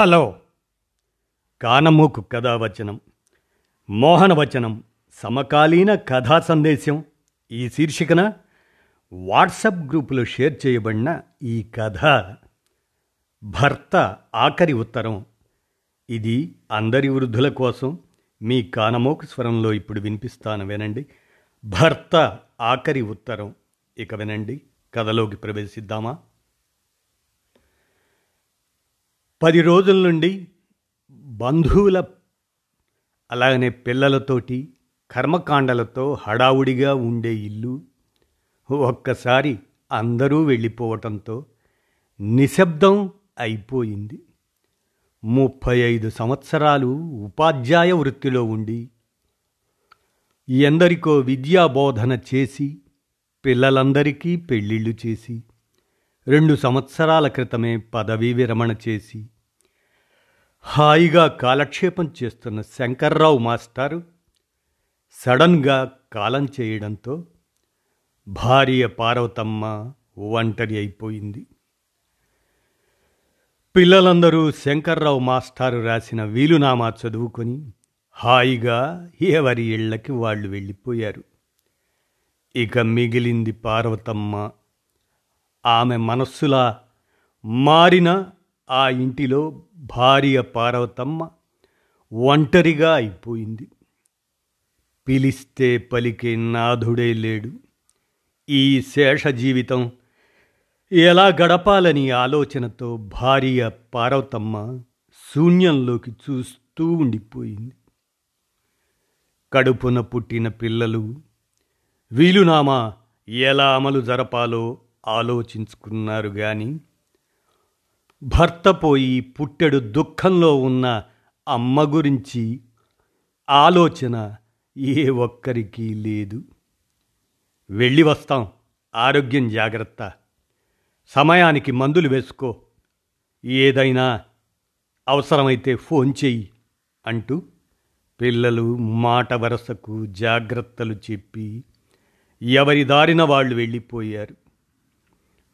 Hello కానమూకు కథావచనం మోహనవచనం సమకాలీన కథా సందేశం ఈ శీర్షికన వాట్సప్ గ్రూపులో షేర్ చేయబడిన ఈ కథ భర్త ఆఖరి ఉత్తరం. ఇది అందరి వృద్ధుల కోసం మీ కానమోకు స్వరంలో ఇప్పుడు వినిపిస్తాను వినండి. భర్త ఆఖరి ఉత్తరం. ఇక వినండి కథలోకి ప్రవేశిద్దామా? పది రోజుల నుండి బంధువుల అలాగనే పిల్లలతోటి కర్మకాండలతో హడావుడిగా ఉండే ఇల్లు ఒక్కసారి అందరూ వెళ్ళిపోవటంతో నిశ్శబ్దం అయిపోయింది. ముప్పై ఐదు సంవత్సరాలు ఉపాధ్యాయ వృత్తిలో ఉండి ఎందరికో విద్యాబోధన చేసి పిల్లలందరికీ పెళ్ళిళ్ళు చేసి రెండు సంవత్సరాల క్రితమే పదవీ విరమణ చేసి హాయిగా కాలక్షేపం చేస్తున్న శంకర్రావు మాస్టారు సడన్గా కాలం చేయడంతో భార్య పార్వతమ్మ ఒంటరి అయిపోయింది. పిల్లలందరూ శంకర్రావు మాస్టారు రాసిన వీలునామా చదువుకొని హాయిగా ఎవరి ఇళ్ళకి వాళ్ళు వెళ్ళిపోయారు. ఇక మిగిలింది పార్వతమ్మ ఆమె మనస్సులా మారిన ఆ ఇంటిలో భార్య పార్వతమ్మ ఒంటరిగా అయిపోయింది. పిలిస్తే పలికే నాథుడే లేడు. ఈ శేష జీవితం ఎలా గడపాలని ఆలోచనతో భార్య పార్వతమ్మ శూన్యంలోకి చూస్తూ ఉండిపోయింది. కడుపున పుట్టిన పిల్లలు వీలునామా ఎలా అమలు జరపాలో ఆలోచించుకున్నారు గాని భర్త పోయి పుట్టెడు దుఃఖంలో ఉన్న అమ్మ గురించి ఆలోచన ఏ ఒక్కరికి లేదు. వెళ్ళి వస్తాం. ఆరోగ్యం జాగ్రత్త. సమయానికి మందులు వేసుకో. ఏదైనా అవసరమైతే ఫోన్ చెయ్యి అంటూ పిల్లలు మాట వరసకు జాగ్రత్తలు చెప్పి ఎవరి దారిన వాళ్ళు వెళ్ళిపోయారు.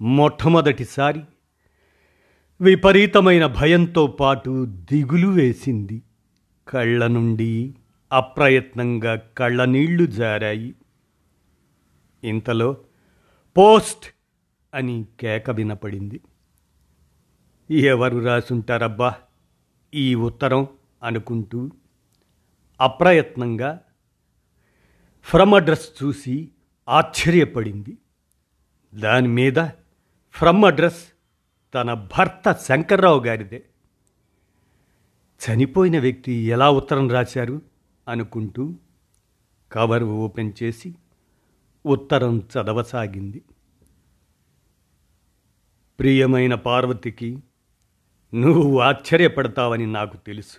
మొట్టమొదటిసారి విపరీతమైన భయంతో పాటు దిగులు వేసింది. కళ్ళ నుండి అప్రయత్నంగా కళ్ళనీళ్ళు జారాయి. ఇంతలో పోస్ట్ అని కేక వినపడింది. ఎవరు రాసుంటారబ్బా? ఈ ఉత్తరం అనుకుంటూ అప్రయత్నంగా ఫ్రమ్ అడ్రస్ చూసి ఆశ్చర్యపడింది. దాని మీద ఫ్రమ్ అడ్రస్ తన భర్త శంకర్రావు గారిదే. చనిపోయిన వ్యక్తి ఎలా ఉత్తరం రాశారు అనుకుంటూ కవర్ ఓపెన్ చేసి ఉత్తరం చదవసాగింది. ప్రియమైన పార్వతికి నువ్వు ఆశ్చర్యపడతావని నాకు తెలుసు.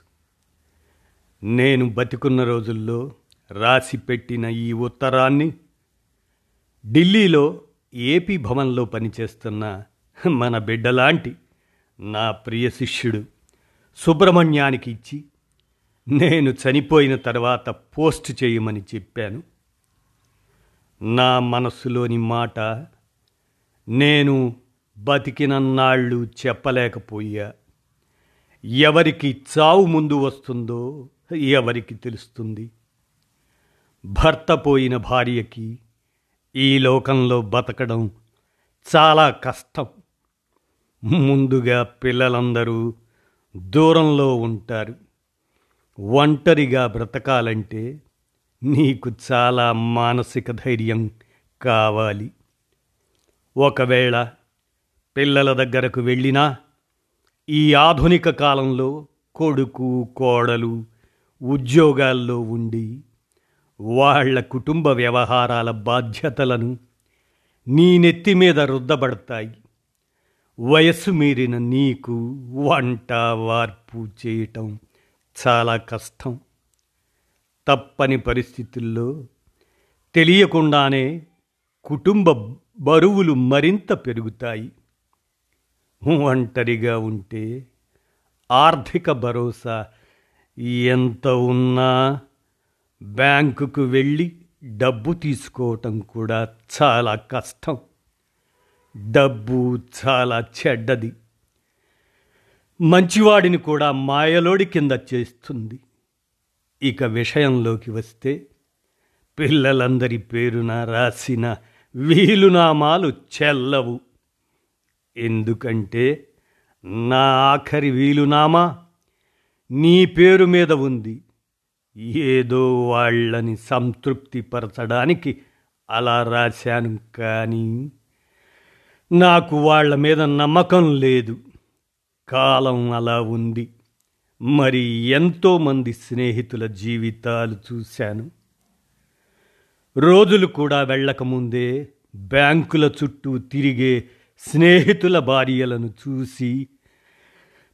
నేను బతికున్న రోజుల్లో రాసి పెట్టిన ఈ ఉత్తరాన్ని ఢిల్లీలో ఏపీ భవన్లో పనిచేస్తున్న మన బిడ్డలాంటి నా ప్రియ శిష్యుడు సుబ్రహ్మణ్యానికి ఇచ్చి నేను చనిపోయిన తర్వాత పోస్ట్ చేయమని చెప్పాను. నా మనస్సులోని మాట నేను బతికినన్నాళ్ళు చెప్పలేకపోయా. ఎవరికి చావు ముందు వస్తుందో ఎవరికి తెలుస్తుంది. భర్త పోయిన భార్యకి ఈ లోకంలో బతకడం చాలా కష్టం. ముందుగా పిల్లలందరూ దూరంలో ఉంటారు. ఒంటరిగా బ్రతకాలంటే నీకు చాలా మానసిక ధైర్యం కావాలి. ఒకవేళ పిల్లల దగ్గరకు వెళ్ళినా ఈ ఆధునిక కాలంలో కొడుకు కోడలు ఉద్యోగాల్లో ఉండి వాళ్ళ కుటుంబ వ్యవహారాల బాధ్యతలను నీ నెత్తి మీద రుద్దబడతాయి. వయస్సు మీరిన నీకు వంట వార్పు చేయటం చాలా కష్టం. తప్పని పరిస్థితుల్లో తెలియకుండానే కుటుంబ బరువులు మరింత పెరుగుతాయి. ఒంటరిగా ఉంటే ఆర్థిక భరోసా ఎంత ఉన్నా బ్యాంకుకు వెళ్ళి డబ్బు తీసుకోవటం కూడా చాలా కష్టం. డబ్బు చాలా చెడ్డది. మంచివాడిని కూడా మాయలోడి కింద చేస్తుంది. ఇక విషయంలోకి వస్తే పిల్లలందరి పేరున రాసిన వీలునామాలు చెల్లవు. ఎందుకంటే నా ఆఖరి వీలునామా నీ పేరు మీద ఉంది. ఏదో వాళ్ళని సంతృప్తిపరచడానికి అలా రాశాను కానీ నాకు వాళ్ళ మీద నమ్మకం లేదు. కాలం అలా ఉంది. మరి ఎంతోమంది స్నేహితుల జీవితాలు చూశాను. రోజులు కూడా వెళ్ళకముందే బ్యాంకుల చుట్టూ తిరిగే స్నేహితుల భార్యలను చూసి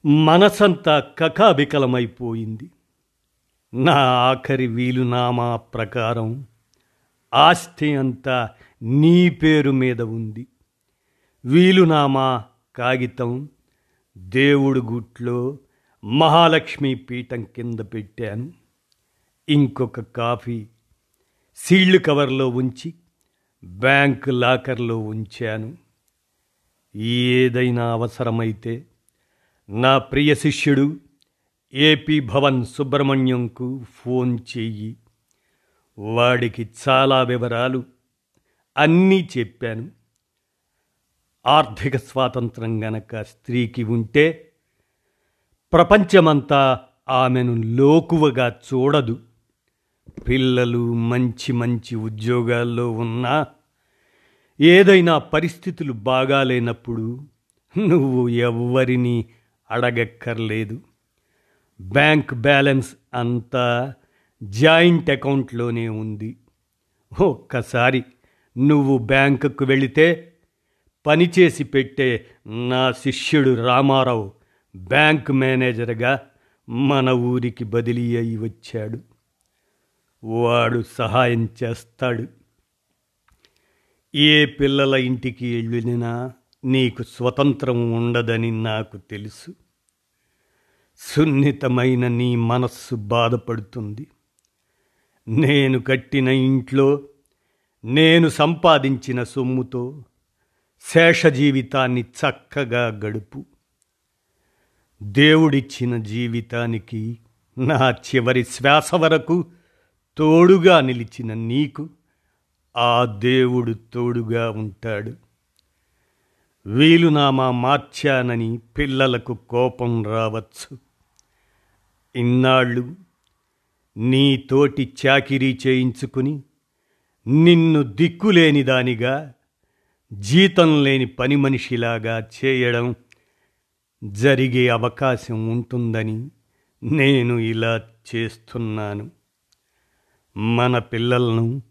మనసంతా కకాబికలమైపోయింది. నా ఆఖరి వీలునామా ప్రకారం ఆస్తి అంతా నీ పేరు మీద ఉంది. వీలునామా కాగితం దేవుడు గుట్లో మహాలక్ష్మి పీఠం కింద పెట్టాను. ఇంకొక కాఫీ సీళ్ళు కవర్లో ఉంచి బ్యాంక్ లాకర్లో ఉంచాను. ఏదైనా అవసరమైతే నా ప్రియ శిష్యుడు ఏపీ భవన్ సుబ్రహ్మణ్యంకు ఫోన్ చెయ్యి. వాడికి చాలా వివరాలు అన్నీ చెప్పాను. ఆర్థిక స్వాతంత్రం గనక స్త్రీకి ఉంటే ప్రపంచమంతా ఆమెను లోకువగా చూడదు. పిల్లలు మంచి మంచి ఉద్యోగాల్లో ఉన్నా ఏదైనా పరిస్థితులు బాగాలేనప్పుడు నువ్వు ఎవ్వరినీ అడగక్కర్లేదు. బ్యాంక్ బ్యాలెన్స్ అంతా జాయింట్ అకౌంట్లోనే ఉంది. ఒక్కసారి నువ్వు బ్యాంకుకు వెళితే పనిచేసి పెట్టే నా శిష్యుడు రామారావు బ్యాంక్ మేనేజర్గా మన ఊరికి బదిలీ అయి వచ్చాడు. వాడు సహాయం చేస్తాడు. ఏ పిల్లల ఇంటికి వెళ్ళినా నీకు స్వతంత్రం ఉండదని నాకు తెలుసు. సున్నితమైన నీ మనస్సు బాధపడుతుంది. నేను కట్టిన ఇంట్లో నేను సంపాదించిన సొమ్ముతో శేష జీవితాన్ని చక్కగా గడుపు. దేవుడిచ్చిన జీవితానికి నా చివరి శ్వాస వరకు తోడుగా నిలిచిన నీకు ఆ దేవుడు తోడుగా ఉంటాడు. వీలునామా మార్చానని పిల్లలకు కోపం రావచ్చు. ఇన్నాళ్ళు నీ తోటి చాకిరీ చేయించుకుని నిన్ను దిక్కులేని దానిగా జీతం లేని పని మనిషిలాగా చేయడం జరిగే అవకాశం ఉంటుందని నేను ఇలా చేస్తున్నాను. మన పిల్లలను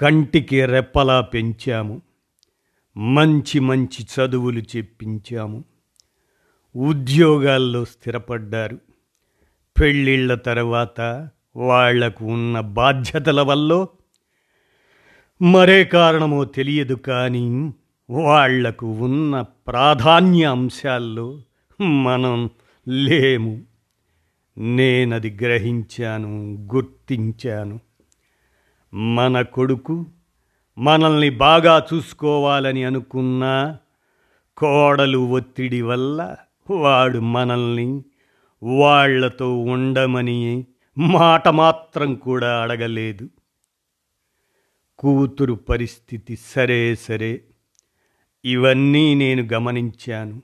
కంటికి రెప్పలా పెంచాము. మంచి మంచి చదువులు చెప్పించాము. ఉద్యోగాల్లో స్థిరపడ్డారు. పెళ్ళిళ్ళ తర్వాత వాళ్ళకు ఉన్న బాధ్యతల వల్ల మరే కారణమో తెలియదు కానీ వాళ్ళకు ఉన్న ప్రాధాన్య అంశాల్లో మనం లేము. నేనది గ్రహించాను గుర్తించాను. మన కొడుకు మనల్ని బాగా చూసుకోవాలని అనుకున్న కోడలు ఒత్తిడి వల్ల వాడు మనల్ని వాళ్ళతో ఉండమని మాట మాత్రం కూడా అడగలేదు. కూతురు పరిస్థితి సరే సరే. ఇవన్నీ నేను గమనించాను.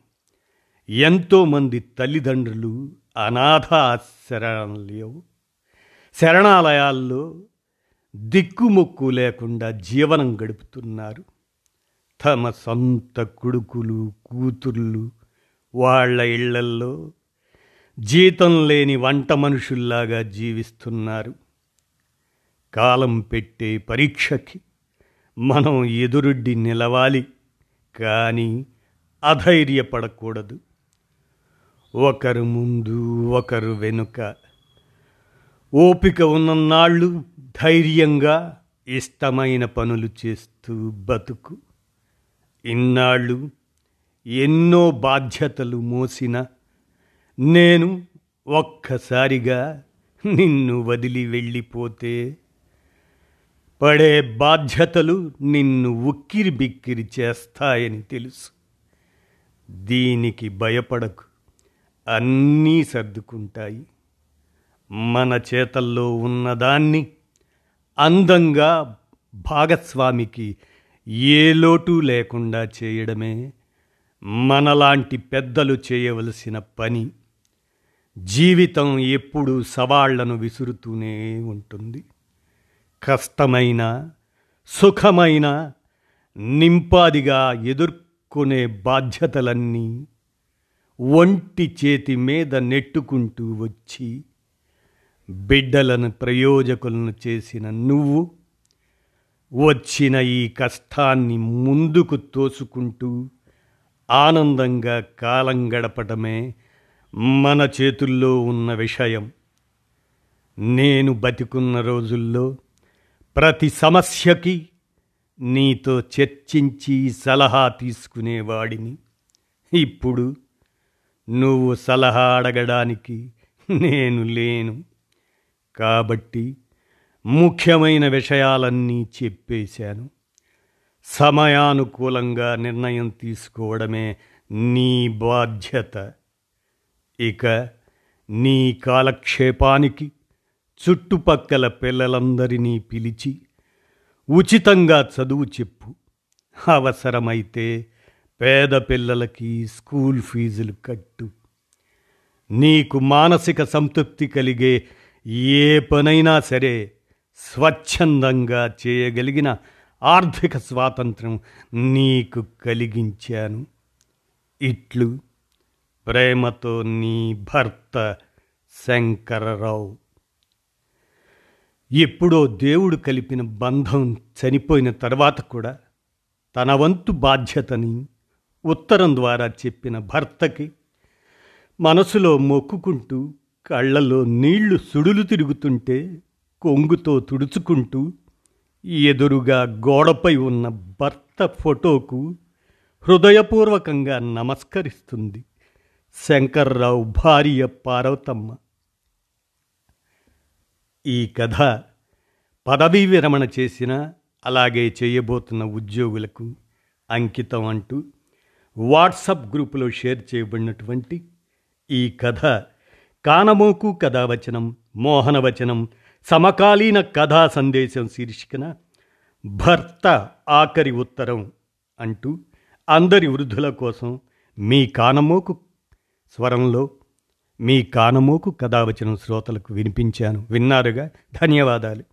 ఎంతోమంది తల్లిదండ్రులు అనాథ శరణాలయం శరణాలయాల్లో దిక్కుమొక్కు లేకుండా జీవనం గడుపుతున్నారు. తమ సొంత కొడుకులు కూతుర్లు వాళ్ళ ఇళ్ళల్లో జీతం లేని వంట మనుషుల్లాగా జీవిస్తున్నారు. కాలం పెట్టే పరీక్షకి మనం ఎదురుడ్డి నిలవాలి కానీ అధైర్యపడకూడదు. ఒకరు ముందు ఒకరు వెనుక ఓపిక ఉన్ననాళ్ళు ధైర్యంగా ఇష్టమైన పనులు చేస్తూ బతుకు. ఇన్నాళ్ళు ఎన్నో బాధ్యతలు మోసిన నేను ఒక్కసారిగా నిన్ను వదిలి వెళ్ళిపోతే పడే బాధ్యతలు నిన్ను ఉక్కిరి బిక్కిరి చేస్తాయని తెలుసు. దీనికి భయపడకు. అన్నీ సర్దుకుంటాయి. మన చేతల్లో ఉన్నదాన్ని అందంగా భాగస్వామికి ఏ లోటు లేకుండా చేయడమే మనలాంటి పెద్దలు చేయవలసిన పని. జీవితం ఎప్పుడూ సవాళ్ళను విసురుతూనే ఉంటుంది. కష్టమైన సుఖమైన నింపాదిగా ఎదుర్కొనే బాధ్యతలన్నీ ఒంటి చేతి మీద నెట్టుకుంటూ వచ్చి బిడ్డలను ప్రయోజకులను చేసిన నువ్వు వచ్చిన ఈ కష్టాన్ని ముందుకు తోసుకుంటూ ఆనందంగా కాలం గడపటమే మన చేతుల్లో ఉన్న విషయం. నేను బతికున్న రోజుల్లో ప్రతి సమస్యకి నీతో చర్చించి సలహా తీసుకునేవాడిని. ఇప్పుడు నువ్వు సలహా అడగడానికి నేను లేను. కాబట్టి ముఖ్యమైన విషయాలన్నీ చెప్పేశాను. సమయానుకూలంగా నిర్ణయం తీసుకోవడమే నీ బాధ్యత. ఇక నీ కాలక్షేపానికి చుట్టుపక్కల పిల్లలందరినీ పిలిచి ఉచితంగా చదువు చెప్పు. అవసరమైతే పేద పిల్లలకి స్కూల్ ఫీజులు కట్టు. నీకు మానసిక సంతృప్తి కలిగే ఏ పనైనా సరే స్వచ్ఛందంగా చేయగలిగిన ఆర్థిక స్వాతంత్రం నీకు కలిగించాను. ఇట్లు ప్రేమతో నీ భర్త శంకరరావు. ఎప్పుడో దేవుడు కలిపిన బంధం చనిపోయిన తర్వాత కూడా తన వంతు బాధ్యతని ఉత్తరం ద్వారా చెప్పిన భర్తకి మనసులో మొక్కుకుంటూ కళ్ళలో నీళ్ళు సుడులు తిరుగుతుంటే కొంగుతో తుడుచుకుంటూ ఎదురుగా గోడపై ఉన్న భర్త ఫోటోకు హృదయపూర్వకంగా నమస్కరిస్తుంది. శంకర్రావు భార్య పార్వతమ్మ. ఈ కథ పదవీ విరమణ చేసిన అలాగే చేయబోతున్న ఉద్యోగులకు అంకితం అంటూ వాట్సప్ గ్రూపులో షేర్ చేయబడినటువంటి ఈ కథ కానమోకు కథావచనం మోహనవచనం సమకాలీన కథా సందేశం శీర్షికన భర్త ఆఖరి ఉత్తరం అంటూ అందరి వృద్ధుల కోసం మీ కానమోకు స్వరంలో మీ కానమోకు కథావచనం శ్రోతలకు వినిపించాను. విన్నారుగా? ధన్యవాదాలు.